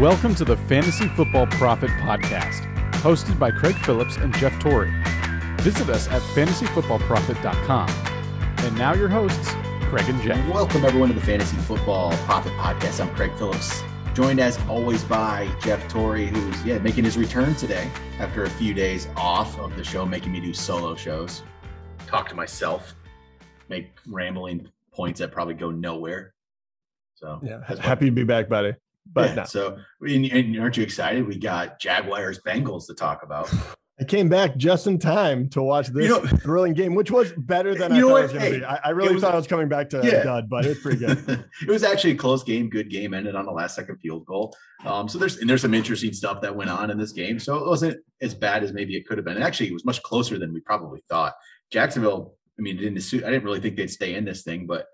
Welcome to the Fantasy Football Profit Podcast, hosted by Craig Phillips and Jeff Torrey. Visit us at fantasyfootballprofit.com. And now your hosts, Craig and Jeff. Welcome everyone to the Fantasy Football Profit Podcast. I'm Craig Phillips, joined as always by Jeff Torrey, who's yeah making his return today after a few days off of the show, making me do solo shows, talk to myself, make rambling points that probably go nowhere. So yeah, happy to be back, buddy. But yeah, no. so and, and aren't you excited? We got Jaguars Bengals to talk about. I came back just in time to watch this You know- thrilling game, which was better than I know thought what? it was going to Hey, be. I, I really was- thought I was coming back to Yeah. dud, but it was pretty good. it was actually a close game, good game, ended on the last second field goal. Um, so there's and there's some interesting stuff that went on in this game. So it wasn't as bad as maybe it could have been. And actually, it was much closer than we probably thought. Jacksonville, I mean, didn't assume, I didn't really think they'd stay in this thing, but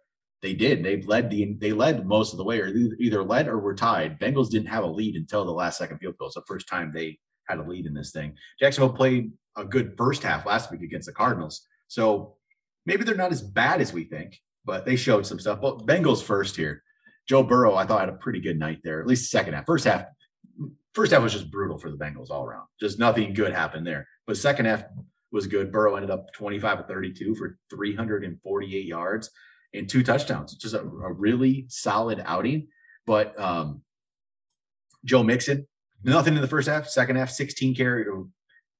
they did. They led the they led most of the way, or either- led or were tied. Bengals didn't have a lead until the last second field goal. It's the first time they had a lead in this thing. Jacksonville played a good first half last week against the Cardinals. So maybe they're not as bad as we think, but they showed some stuff. But Bengals first here. Joe Burrow, I thought had a pretty good night there, at least second half. First half, first half was just brutal for the Bengals all around. Just nothing good happened there. But second half was good. Burrow ended up 25 of 32 for 348 yards and two touchdowns. Just a, a really solid outing. But um, Joe Mixon, nothing in the first half. Second half, 16 carry,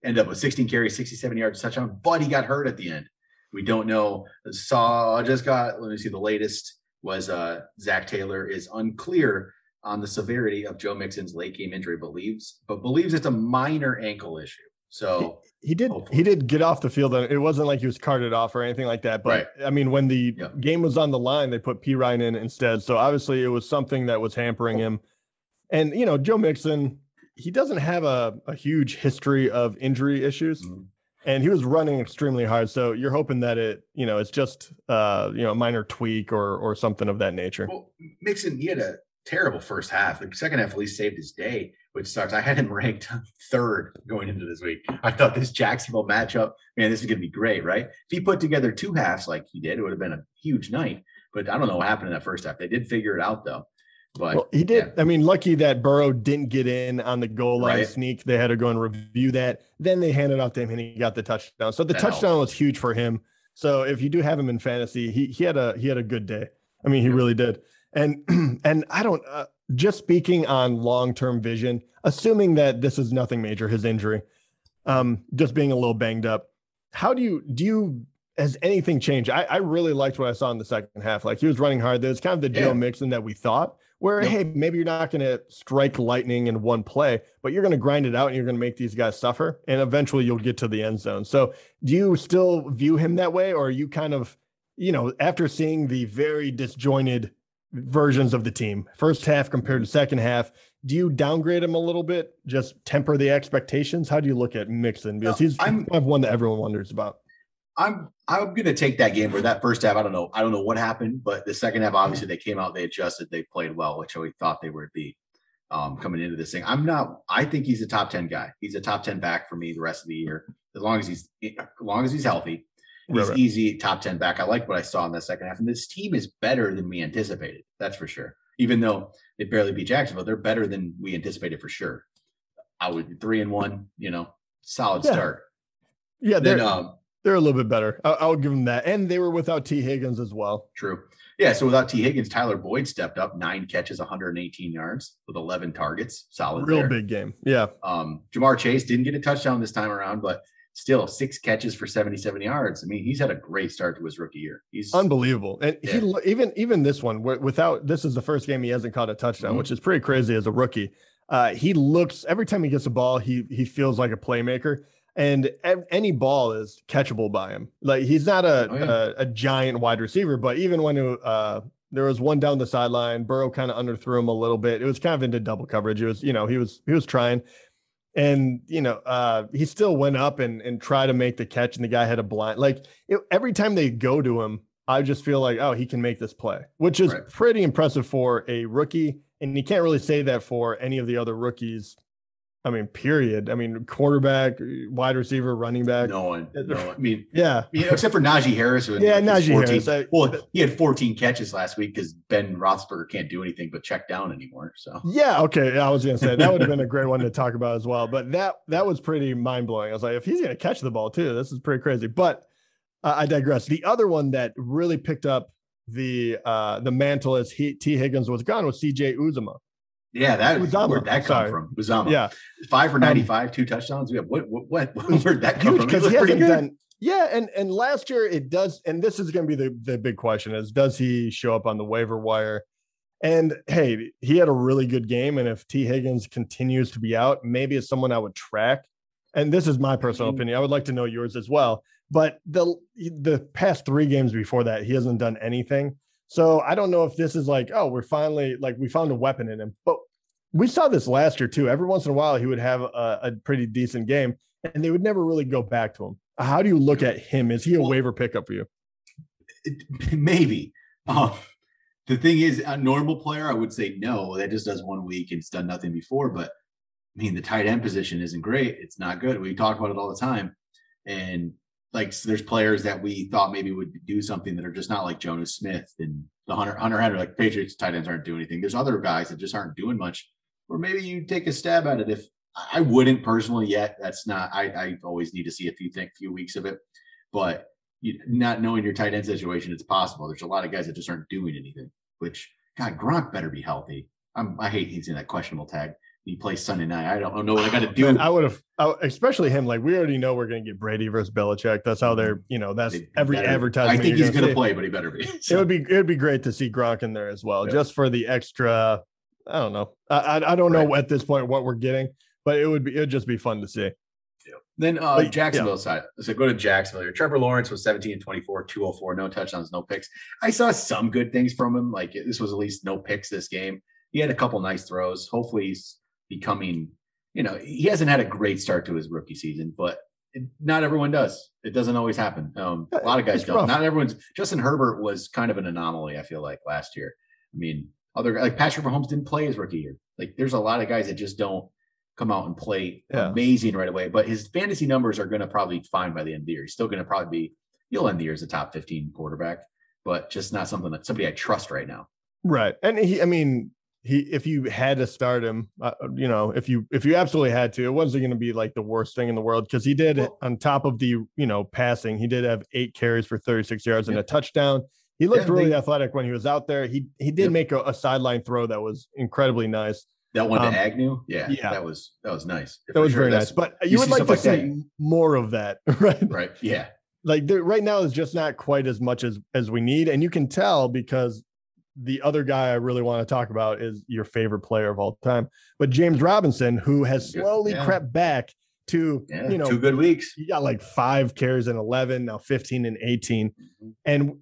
end up with 16 carries, 67 yards touchdown. But he got hurt at the end. We don't know. Saw just got. Let me see. The latest was uh, Zac Taylor is unclear on the severity of Joe Mixon's late game injury. Believes, but believes it's a minor ankle issue. So He did. Hopefully. He did get off the field. and It wasn't like he was carted off or anything like that. But I mean, when the Yeah. game was on the line, they put Perine in instead. So obviously, it was something that was hampering him. And you know, Joe Mixon, he doesn't have a, a huge history of injury issues. Mhm. and he was running extremely hard. So you're hoping that it, you know, it's just uh, you know, a minor tweak or or something of that nature. Well, Mixon, he had a terrible first half. The second half at least saved his day, which sucks. I had him ranked third going into this week. I thought this Jacksonville matchup, man, this is going to be great, right? If he put together two halves like he did, it would have been a huge night. But I don't know what happened in that first half. They did figure it out though. But Well, he did. yeah. I mean, lucky that Burrow didn't get in on the goal line Right. sneak. They had to go and review that. Then they handed off to him and he got the touchdown. So the That touchdown was huge for him. So if you do have him in fantasy, he he had a he had a good day. I mean, he Yep. really did. And and I don't uh, just speaking on long-term vision, assuming that this is nothing major, his injury, um, just being a little banged up. How do you do you has anything changed? I, I really liked what I saw in the second half. Like he was running hard. There's kind of the Joe Yeah. Mixon that we thought, where Yep. hey, maybe you're not going to strike lightning in one play, but you're going to grind it out and you're going to make these guys suffer, and eventually you'll get to the end zone. So, do you still view him that way, or are you kind of, you know, after seeing the very disjointed versions of the team, first half compared to second half, do you downgrade him a little bit, just temper the expectations? How do you look at Mixon because No, he's I'm- kind of one that everyone wonders about. I'm I'm gonna take that game where that first half, I don't know, I don't know what happened, but the second half, obviously they came out, they adjusted, they played well, which we thought they would be um, coming into this thing. I'm not. I think he's a top ten guy. He's a top ten back for me the rest of the year, as long as he's as long as he's healthy. He's Right, easy top ten back. I like what I saw in the second half, and this team is better than we anticipated. That's for sure. Even though they barely beat Jacksonville, they're better than we anticipated for sure. I would three and one. You know, solid Yeah. start. Yeah, they're Then um, they're a little bit better. I'll, I'll give them that, and they were without Tee Higgins as well. True. Yeah. So without Tee Higgins, Tyler Boyd stepped up nine catches, 118 yards with 11 targets. Solid. Real there. big game. Yeah. Um, Ja'Marr Chase didn't get a touchdown this time around, but still six catches for 77 yards. I mean, he's had a great start to his rookie year. He's unbelievable. And he Yeah. lo- even even this one without this is the first game he hasn't caught a touchdown, Mhm. which is pretty crazy as a rookie. Uh, he looks every time he gets a ball, he he feels like a playmaker, and any ball is catchable by him. Like he's not a Oh, yeah. a, a giant wide receiver, but even when it, uh, there was one down the sideline, Burrow kind of underthrew him a little bit. It was kind of into double coverage. It was you know he was he was trying. And you know, uh, he still went up and and tried to make the catch, and the guy had a blind. Like it, every time they go to him, I just feel like, oh, he can make this play, which is Right. pretty impressive for a rookie. And you can't really say that for any of the other rookies I mean, period. I mean, quarterback, wide receiver, running back. No one. No, one. I mean, yeah, yeah, except for Najee Harris. Who Yeah, Najee 14 Harris, I- well, he had 14 catches last week because Ben Roethlisberger can't do anything but check down anymore. So Yeah, okay. I was gonna say that would have been a great one to talk about as well. But that that was pretty mind blowing. I was like, if he's gonna catch the ball too, this is pretty crazy. But uh, I digress. The other one that really picked up the uh the mantle as he, Tee Higgins was gone was CJ Uzomah. Yeah, that Uzomah, where'd that come sorry. from? Uzomah. Yeah, five for 95, two touchdowns. Yeah, what, what, what, where'd that come from? He because he pretty hasn't good. done. Yeah, and and last year it does, and this is going to be the the big question: is does he show up on the waiver wire? And hey, he had a really good game, and if Tee Higgins continues to be out, maybe it's someone I would track. And this is my personal Mhm. opinion. I would like to know yours as well. But the the past three games before that, he hasn't done anything. So I don't know if this is like, oh, we're finally like we found a weapon in him. But we saw this last year too. Every once in a while, he would have a, a pretty decent game, and they would never really go back to him. How do you look at him? Is he a Well- waiver pickup for you? Maybe. Um, the thing is, a normal player, I would say no. That just does one week and it's done nothing before. But I mean, the tight end position isn't great. It's not good. We talk about it all the time. And like, there's players that we thought maybe would do something that are just not like Jonnu Smith and the Hunter Hunter Henry. Like Patriots tight ends aren't doing anything. There's other guys that just aren't doing much. Or maybe you take a stab at it. If I wouldn't personally yet, that's not. I, I always need to see a few think few weeks of it. But you, not knowing your tight end situation, it's possible. There's a lot of guys that just aren't doing anything. Which God, Gronk better be healthy. I'm, I hate in that questionable tag. He plays Sunday night. I don't know what I got to do. Man, I would have, especially him. Like we already know we're going to get Brady versus Belichick. That's how they're, you know, that's They every better- advertisement. I think he's going to play, but he better be. It would be, it would be great to see Gronk in there as well, Yeah. just for the extra. I don't know. I, I, I don't know at this point what we're getting, but it would be, it would just be fun to see. then uh, But, yeah. Jacksonville side. So go to Jacksonville. here. Trevor Lawrence was 17 and 24, 204, no touchdowns, no picks. I saw some good things from him. Like this was at least no picks this game. He had a couple nice throws. Hopefully he's becoming, you know, he hasn't had a great start to his rookie season, but it, not everyone does. It doesn't always happen. Um, a lot of guys It's don't. rough. Not everyone's. Justin Herbert was kind of an anomaly. I feel like last year. I mean, other like Patrick Mahomes didn't play his rookie year. Like there's a lot of guys that just don't come out and play Yeah. amazing right away. But his fantasy numbers are going to probably fine by the end of the year. He's still going to probably be. He'll end the year as a top 15 quarterback, but just not something that somebody I trust right now. Right. And he, I mean, he, if you had to start him, uh, you know, if you, if you absolutely had to, it wasn't going to be like the worst thing in the world because he did, Well- on top of the, you know, passing, he did have eight carries for 36 yards and a touchdown. He looked Yeah, really they- athletic when he was out there. He, he did Yep. make a, a sideline throw that was incredibly nice. That one Um, to Agnew, yeah, yeah. that was that was nice. That was sure. very That's- nice. But you, you would like to stuff like see that. more of that, right? right, yeah, like there, right now is just not quite as much as as we need and you can tell because the other guy i really want to talk about is your favorite player of all time but james robinson who has slowly yeah. crept back to yeah. you know two good weeks. he got like five carries in 11 now 15 and 18 mm-hmm. and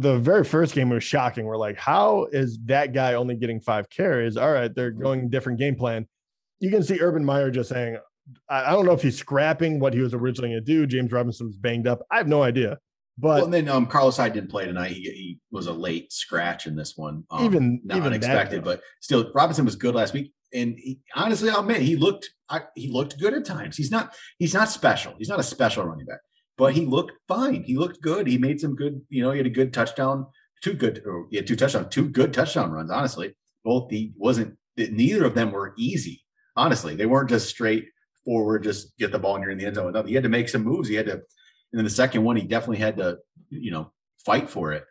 the- very first game was shocking. We're like how is that guy only getting five carries? All right they're mm-hmm. going different game plan. You can see urban meyer just saying i, I don't know if he's scrapping what he was originally going to do. James robinson was banged up. I have no idea but well, and then um, Carlos Hyde didn't play tonight. He, he was a late scratch in this one. Um, Even- not even unexpected, but still, Robinson was good last week. And he, honestly, I'll admit he looked I, he looked good at times. He's not he's not special. He's not a special running back, but he looked fine. He looked good. He made some good. You know, he had a good touchdown, two good. Or he had two touchdowns, two good touchdown runs. Honestly, both he wasn't. Neither of them were easy. Honestly, they weren't just straight forward, just get the ball and you're in the end zone. He had to make some moves. He had to. And then the second one, he definitely had to, you know, fight for it.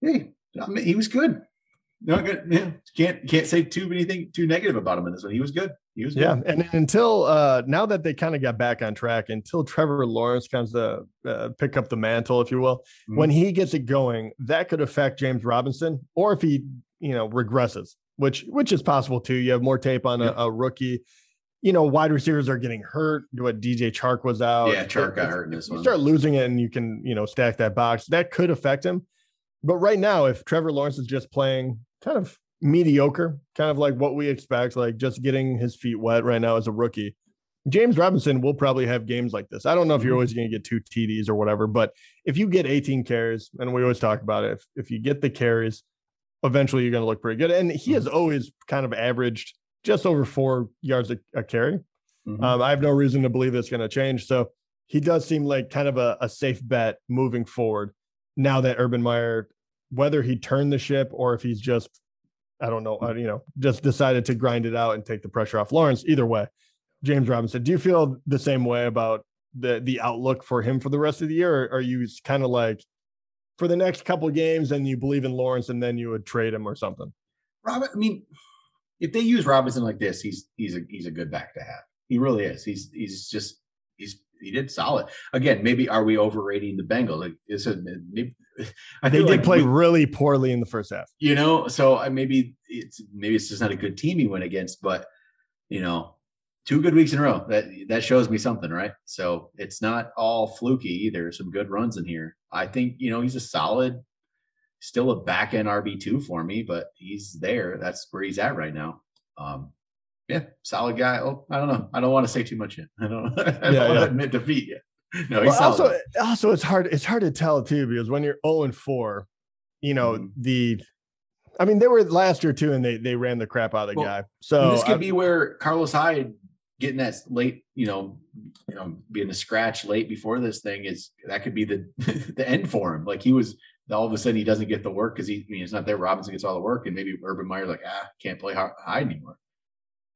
Hey, I mean, he was good. No good. Yeah, can't can't say too anything too negative about him in this one. He was good. He was good. Yeah, and until uh now that they kind of got back on track, until Trevor Lawrence comes to uh, pick up the mantle, if you will, Mhm. when he gets it going, that could affect James Robinson, or if he you know regresses, which which is possible too. You have more tape on a, Yeah. a rookie. You know, wide receivers are getting hurt. What DJ Chark was out. Yeah, Chark got hurt in this You one. start losing it, and you can you know stack that box. That could affect him. But right now, if Trevor Lawrence is just playing kind of mediocre, kind of like what we expect, like just getting his feet wet right now as a rookie, James Robinson will probably have games like this. I don't know if you're always going to get two TDs or whatever, but if you get 18 carries, and we always talk about it, if, if you get the carries, eventually you're going to look pretty good. And he has mm-hmm. always kind of averaged just over four yards a, a carry. Mhm. Um, I have no reason to believe it's going to change. So he does seem like kind of a, a safe bet moving forward. Now that Urban Meyer, whether he turned the ship or if he's just, I don't know, uh, you know, just decided to grind it out and take the pressure off Lawrence. Either way, James Robinson, do you feel the same way about the the outlook for him for the rest of the year? Or are you kind of like for the next couple of games and you believe in Lawrence and then you would trade him or something? Robin, I mean, if they use Robinson like this, he's he's a he's a good back to have. He really is. He's he's just he's he did solid. Again, maybe are we overrating the Bengals? Like it's a maybe I think They like play we- really poorly in the first half. you know, so I maybe it's maybe it's just not a good team he went against, but you know, two good weeks in a row. That that shows me something, right? So it's not all fluky either. Some good runs in here. I think, you know, he's a solid, still a back end RB two for me, but he's there. That's where he's at right now. Um yeah, solid guy. Oh, I don't know. I don't want to say too much yet. I don't, I don't Yeah, want yeah. to admit defeat yet. No, he's Well, also, also, it's hard. It's hard to tell too because when you're 0 and 4, you know Mhm. the. I mean, they were last year too, and they they ran the crap out of the Well, guy. So this could I- be where Carlos Hyde getting that late, you know, you know, being a scratch late before this thing is that could be the the end for him. Like he was all of a sudden he doesn't get the work because he I mean it's not there. Robinson gets all the work, and maybe Urban Meyer like, ah, can't play Hyde anymore.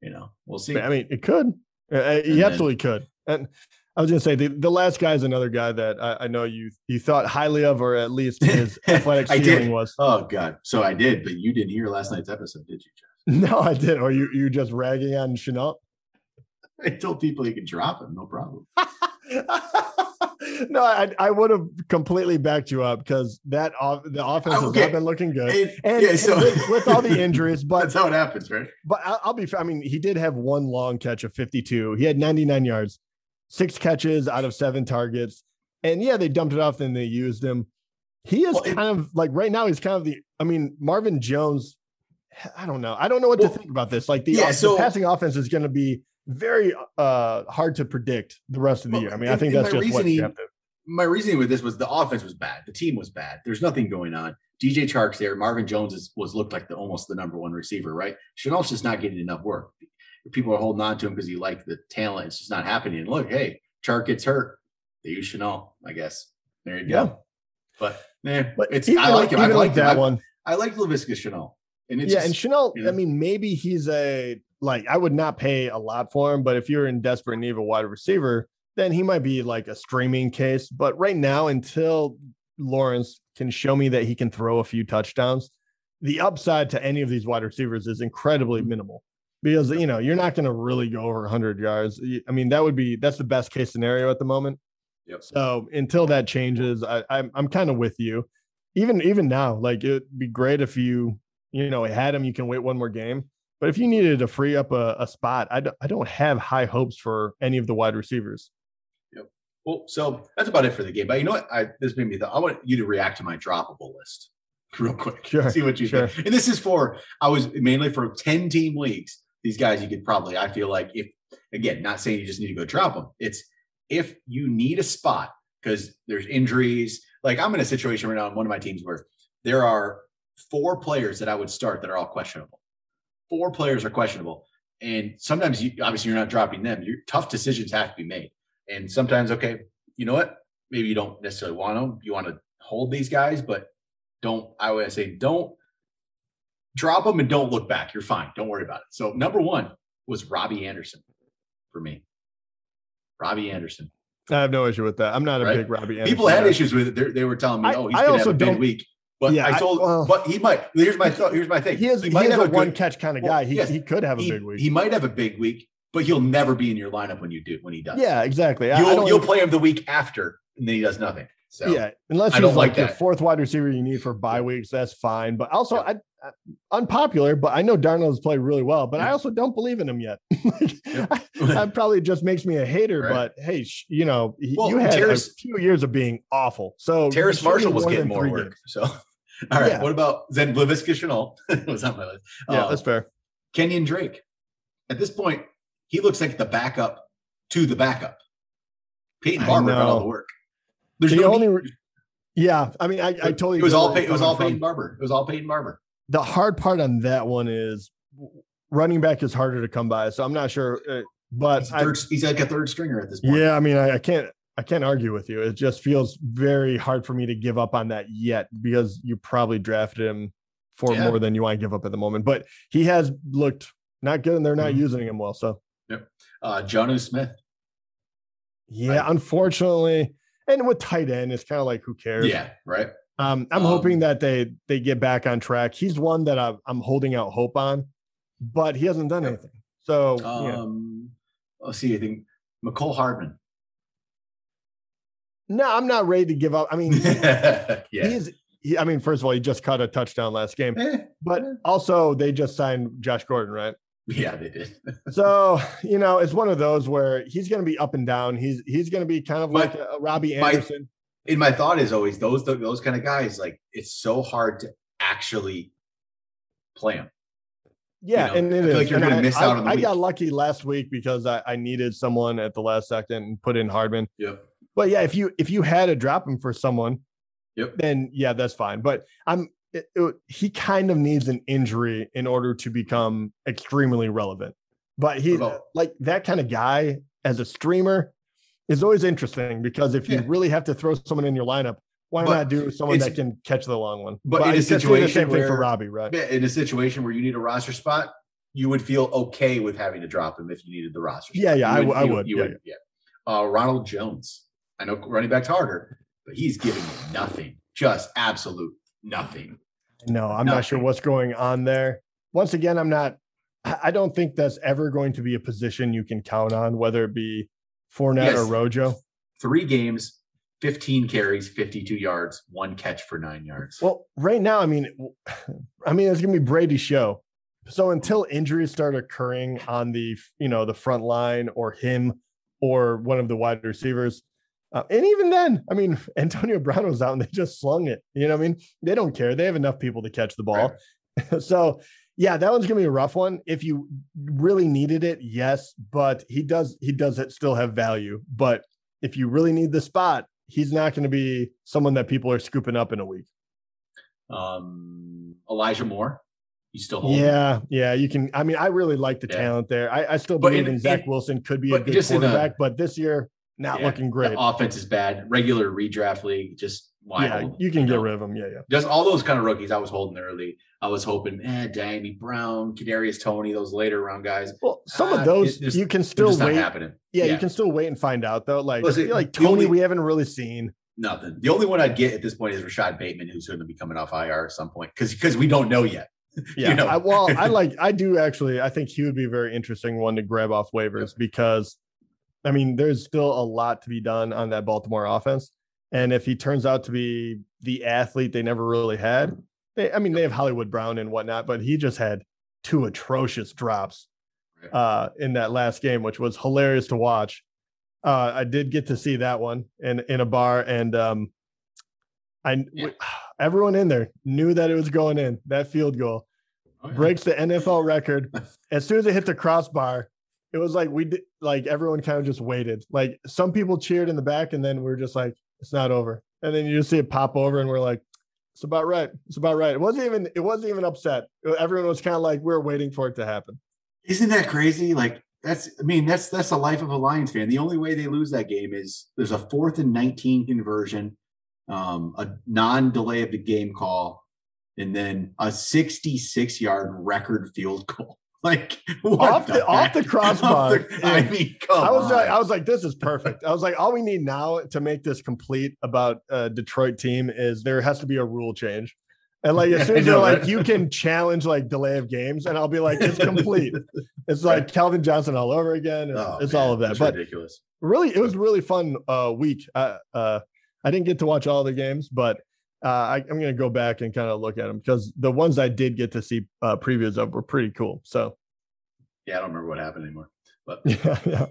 You know, we'll see. I mean, it could. Uh, He absolutely could. And I was going to say the, the last guy is another guy that I, I know you you thought highly of, or at least his athletic ceiling was. oh God, so I did, but you didn't hear last night's episode, did you, Jeff? No, I did. Or you you just ragging on Shenault? I told people you could drop him, no problem. No, I I would have completely backed you up because that off, the offense has not been looking good. And- And, yeah, and with, with all the injuries, but that's how it happens, right? But I'll, I'll be. fair. I mean, he did have one long catch of 52. He had 99 yards, six catches out of seven targets, and yeah, they dumped it off. Then they used him. He is Well, it- kind of like right now. He's kind of the. I mean, Marvin Jones. I don't know. I don't know what Well, to think about this. Like the, yeah, the so- passing offense is going to be very uh hard to predict the rest of the Well, year. I mean, I think that's just what you reasoning- have to. My reasoning with this was the offense was bad. The team was bad. There's nothing going on. DJ Chark's there. Marvin Jones is, was looked like the almost the number one receiver, right? Shenault's just not getting enough work. People are holding on to him because he like the talent. It's just not happening. And look, hey, Chark gets hurt. They use Shenault, I guess. There you go. Yeah. But eh, But it's I like him. I even like like that him. one. I, I like Laviska Shenault. And it's yeah, just, and Chanel, you know? I mean, maybe he's a like I would not pay a lot for him, but if you're in desperate need of a wide receiver, then he might be like a streaming case. But right now, until Lawrence can show me that he can throw a few touchdowns, the upside to any of these wide receivers is incredibly Mm-hmm. minimal because you know you're not going to really go over 100 yards. I mean, that would be that's the best case scenario at the moment. Yep. So until that changes, I, I'm I'm kind of with you. Even even now, like it'd be great if you you know had him. You can wait one more game, but if you needed to free up a, a spot, I I don't have high hopes for any of the wide receivers. Well, so that's about it for the game. But you know what? I this made me thought. I want you to react to my droppable list real quick. Sure, See what you sure. think. And this is for I was mainly for 10 team leagues. These guys you could probably, I feel like if again, not saying you just need to go drop them. It's if you need a spot because there's injuries. Like I'm in a situation right now on one of my teams where there are four players that I would start that are all questionable. Four players are questionable. And sometimes you obviously you're not dropping them. Your tough decisions have to be made. And sometimes, okay, you know what? Maybe you don't necessarily want them. You want to hold these guys, but don't. I would say don't drop them and don't look back. You're fine. Don't worry about it. So number one was Robbie Anderson for me. Robbie Anderson. I have no issue with that. I'm not a Right? big Robbie. Anderson People had guy. issues with it. They're, they were telling me, I- "Oh, he's I gonna have a bad week." But Yeah, I I- told, well- but he might. Here's my thought. Here's my thing. He is He he, might have a a good- one catch kind of Well, guy. He, yes. he could have a he, big week. he might have a big week, but he'll never be in your lineup when you do when he does. yeah, exactly. I- I you'll you'll play him the week after, and then he does nothing. So Yeah, unless he's like, like your that. fourth wide receiver you need for bye weeks, that's fine. But also, Yeah. I, I unpopular, but I know Darnold's played really well, but I also don't believe in him yet. Like, Yeah. I- that probably just makes me a hater. Right. But hey, sh- you know, he- Well, you had Terrace- a few years of being awful. So Terrace Marshall was getting more work. games. So, all right. Yeah. What about then Laviska Shenault was on my list. Yeah, Uh, that's fair. Kenyan Drake. At this point, he looks like the backup to the backup. Peyton Barber got all the work. There's The no only re- Yeah, I mean, I, I totally. It was all where it was all Peyton. Barber. It was all Peyton Barber. the hard part on that one is running back is harder to come by. So I'm not sure. Uh, But He's, a I- third, he's like a third stringer at this point. yeah, I mean, I, I can't I can't argue with you. It just feels very hard for me to give up on that yet because you probably drafted him for Yeah. more than you want to give up at the moment. But he has looked not good, and they're not Mhm. using him well. So Uh, Jonnu Smith. yeah, Right. unfortunately, and with tight end, it's kind of like who cares? Yeah, right. Um, I'm Um, hoping that they they get back on track. He's one that I'm, I'm holding out hope on, but he hasn't done Yep. anything. So yeah. Um, let's see. I think Mecole Hardman. no, I'm not ready to give up. I mean, yeah. he's. He, I mean, first of all, he just caught a touchdown last game, Eh, but eh. also they just signed Josh Gordon, right? Yeah, they did. So you know, it's one of those where he's going to be up and down. He's he's going to be kind of My- like a, Robbie my- Anderson. And my thought is always those those kind of guys. Like it's so hard to actually play them. Yeah, know, and it I feel is. like you're gonna miss I, out on the I got lucky last week because I, I needed someone at the last second and put in Hardman. Yep. But yeah, if you if you had to drop him for someone, Yep. then yeah, that's fine. But I'm it, it- he kind of needs an injury in order to become extremely relevant. But he like that kind of guy as a streamer is always interesting because if you Yeah. really have to throw someone in your lineup, why But not do someone that can catch the long one? but in I a it's the situation same thing for Robbie, right? In a situation where you need a roster spot, you would feel okay with having to drop him if you needed the roster. Yeah, spot. yeah, I You w- I you would, You yeah, would. Yeah. Uh, Ronald Jones. I know running back's harder, but he's giving you nothing. Just absolute nothing. No, I'm not sure what's going on there. Once again, I'm not. I don't think that's ever going to be a position you can count on, whether it be Fournette or Rojo. Three games, 15 carries, 52 yards, one catch for nine yards. Well, right now, I mean, I mean, it's gonna be Brady's show. So until injuries start occurring on the, you know, the front line or him or one of the wide receivers, uh, and even then, I mean, Antonio Brown was out and they just slung it. You know, what I mean, they don't care. They have enough people to catch the ball. so yeah, that one's gonna be a rough one. If you really needed it, yes, but he does he does it still have value. But if you really need the spot, he's not going to be someone that people are scooping up in a week. Um, Elijah Moore. you still holding. Yeah, yeah, you can. I mean, I really like the Yeah. talent there. I, I still believe in- in, Zach Wilson could be a good in a- quarterback, but this year not Yeah, looking great. The offense is bad. Regular redraft league, just why yeah, you can get rid of them. Yeah, yeah. Just all those kind of rookies I was holding early. I was hoping, eh, Dyami Brown, Kadarius Toney, those later round guys. Well, some Ah, of those it's just- you can still wait. happening. Yeah, Yeah. you can still wait and find out though. Like, like Toney, only- we haven't really seen. Nothing. The only one I'd get at this point is Rashod Bateman, who's going to be coming off IR at some point because because we don't know yet. Yeah, know? I, well, I like. I do actually. I think he would be a very interesting one to grab off waivers because, I mean, there's still a lot to be done on that Baltimore offense, and if he turns out to be the athlete they never really had, they, I mean, they have Hollywood Brown and whatnot, but he just had two atrocious drops uh, in that last game, which was hilarious to watch. Uh, I did get to see that one in in a bar, and um, I Yeah. everyone in there knew that it was going in that field goal Oh, yeah. breaks the NFL record. As soon as it hit the crossbar, it was like we did like everyone kind of just waited. Like some people cheered in the back, and then we are just like, it's not over. And then you just see it pop over, and we're like, it's about right. It's about right. It wasn't even it wasn't even upset. Everyone was kind of like, we are waiting for it to happen. Isn't that crazy? Like that's I mean that's that's the life of a Lions fan. The only way they lose that game is there's a fourth and 19 conversion, um, a non-delay of the game call, and then a 66 yard record field goal. Like Off the- off the crossbar. Off the- I mean, I was on. like, I was like, this is perfect. I was like, all we need now to make this complete about a Detroit team is there has to be a rule change. And like as soon as they're like, you can challenge like delay of games, and I'll be like, it's complete. It's like Calvin Johnson all over again. Oh, it's man, all of that. But ridiculous. really, it was really fun uh, week. Uh, uh, I didn't get to watch all the games, but uh, I, I'm going to go back and kind of look at them because the ones I did get to see uh, previews of were pretty cool. So Yeah, I don't remember what happened anymore. But yeah, yeah.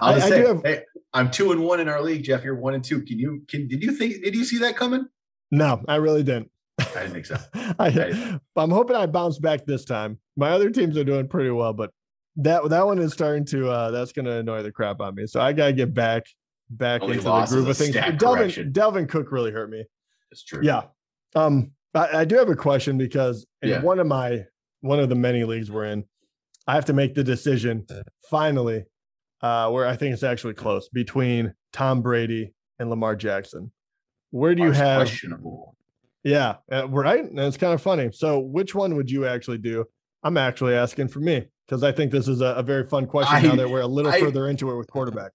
I'll I- I say, have- hey, I'm two and one in our league, Jeff. You're one and two. Can you can did you think did you see that coming? No, I really didn't. I didn't think so. I, Right. I'm hoping I bounce back this time. My other teams are doing pretty well, but that that one is starting to uh that's gonna annoy the crap out of me. So I gotta get back back Only into the groove of things. Dalvin. Dalvin Cook really hurt me. It's true. Yeah. Um I, I do have a question because in Yeah. one of my one of the many leagues we're in, I have to make the decision finally uh, where I think it's actually close between Tom Brady and Lamar Jackson. Where do you have? questionable? Yeah, uh, right. And it's kind of funny. So, which one would you actually do? I'm actually asking for me because I think this is a, a very fun question now that we're a little I- further into it with quarterback.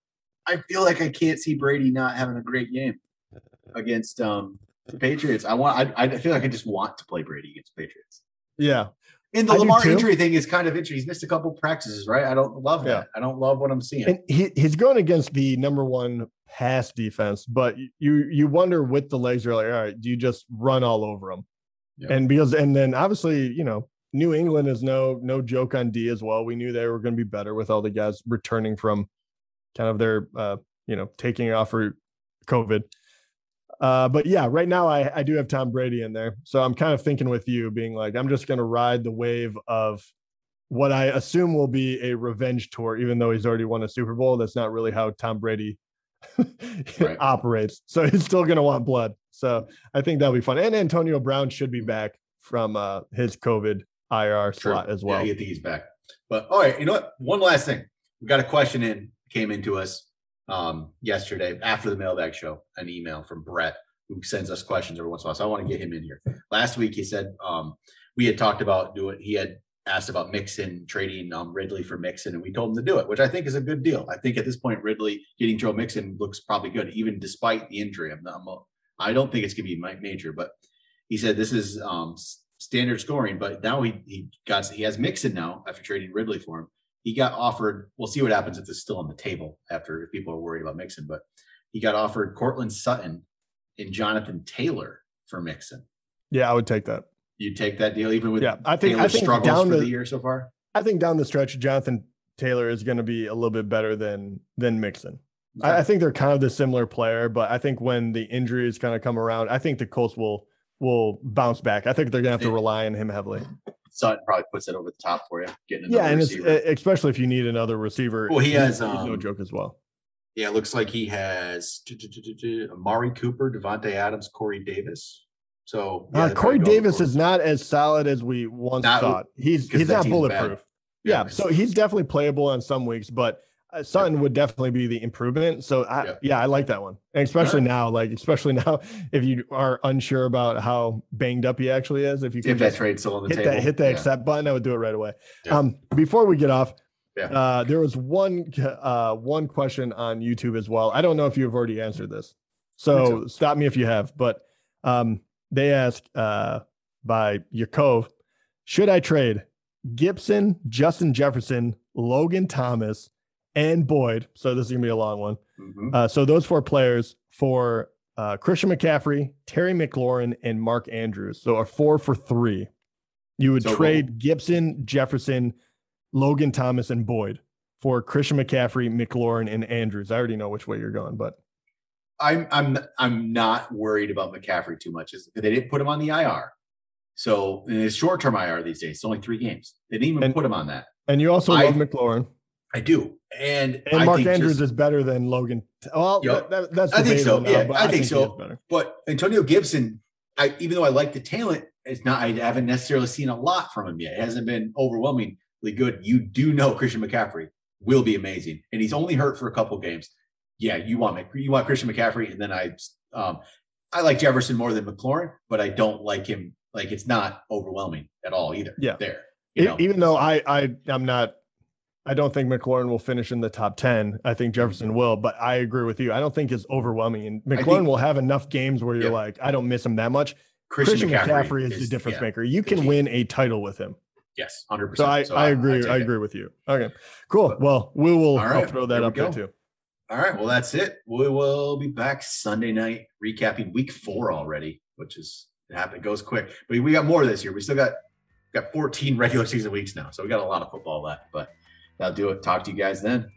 I feel like I can't see Brady not having a great game against um the Patriots. I want. I, I feel like I just want to play Brady against the Patriots. Yeah, And the I Lamar injury thing is kind of interesting. He's missed a couple practices, right? I don't love that. I don't love what I'm seeing. and he, he's going against the number one pass defense, but you you wonder with the legs, you're like, all right, do you just run all over them? Yeah. And because and then obviously, you know, New England is no no joke on D as well. We knew they were going to be better with all the guys returning from kind of their uh, you know, taking off for COVID. Uh, but yeah, right now I, I do have Tom Brady in there. So I'm kind of thinking with you being like, I'm just gonna ride the wave of what I assume will be a revenge tour, even though he's already won a Super Bowl. That's not really how Tom Brady Right. operates. So he's still gonna want blood. So I think that'll be fun. And Antonio Brown should be back from uh his COVID IR True. slot as well. Yeah, I think he's back. But all right, you know what? One last thing. We got a question in, came into us um yesterday after the mailbag show, an email from Brett who sends us questions every once in a while. So I want to get him in here. Last week he said um we had talked about doing he had asked about Mixon trading um Ridley for Mixon, and we told him to do it, which I think is a good deal. I think at this point Ridley getting Joe Mixon looks probably good, even despite the injury. I'm not, I'm, I don't think it's gonna be ma- major, but he said this is um standard scoring, but now he he got he has Mixon now after trading Ridley for him. He got offered. We'll see what happens if it's still on the table after if people are worried about Mixon, but he got offered Courtland Sutton and Jonathan Taylor for Mixon. Yeah, I would take that. You take that deal even with Yeah, I think I think struggles down for the, the year so far. I think down the stretch, Jonathan Taylor is going to be a little bit better than than Mixon. I, I think they're kind of the similar player, but I think when the injuries kind of come around, I think the Colts will will bounce back. I think they're gonna have to rely on him heavily. Sutton probably puts it over the top for you, getting another Yeah, and receiver. especially if you need another receiver. Well, he has, he's no um, joke as well. yeah, it looks like he has Amari Cooper, Davante Adams, Corey Davis. So yeah, Uh, Corey Davis is not as solid as we once Not- thought. He's he's not bulletproof. Yeah, so he's definitely playable on some weeks, but uh, Sutton would definitely be the improvement. So I, Yeah. yeah, I like that one, and especially now, like especially now, if you are unsure about how banged up he actually is, if you can if that just trade's still on the hit table, that hit the yeah. accept button, I would do it right away. Yeah. Um, before we get off, Yeah. uh, there was one uh one question on YouTube as well. I don't know if you've already answered this, so stop me if you have. But um, they asked uh by Yakov, should I trade Gibson, Justin Jefferson, Logan Thomas, and Boyd? So this is gonna be a long one. Mhm. Uh, so those four players for uh, Christian McCaffrey, Terry McLaurin, and Mark Andrews. So a four for three. You would So- trade Gibson, Jefferson, Logan Thomas, and Boyd for Christian McCaffrey, McLaurin, and Andrews. I already know which way you're going, but I'm I'm I'm not worried about McCaffrey too much. Is they didn't put him on the IR, so in his short term IR these days, it's only three games. They didn't even And- put him on that. and you also I- love McLaurin. I do, and And I Mark think Andrews just- is better than Logan. Well, Yup. that, that- that's I think so, now, yeah, but I think he so. But Antonio Gibson, I even though I like the talent, it's not. I haven't necessarily seen a lot from him yet. It hasn't been overwhelmingly good. You do know Christian McCaffrey will be amazing, and he's only hurt for a couple games. Yeah, you want you want Christian McCaffrey, and then I um I like Jefferson more than McLaurin, but I don't like him. Like it's not overwhelming at all either. Yeah. there. You know, even though I I I'm not I don't think McLaurin will finish in the top 10. I think Jefferson mm-hmm. will, but I agree with you. I don't think it's overwhelming. And McLaurin think- will have enough games where you're Yep. like, I don't miss him that much. Christian, Christian, McCaffrey, is, the difference yeah, maker. You can win a title with him. Yes, hundred So percent. I, I agree. I, it. agree with you. Okay, cool. Well, we will right, throw that up there too. All right. Well, that's it. We will be back Sunday night recapping week four already, which is it happened. It goes quick. But we got more this year. We still got got 14 regular season weeks now. So we got a lot of football left. But that'll do it. Talk to you guys then.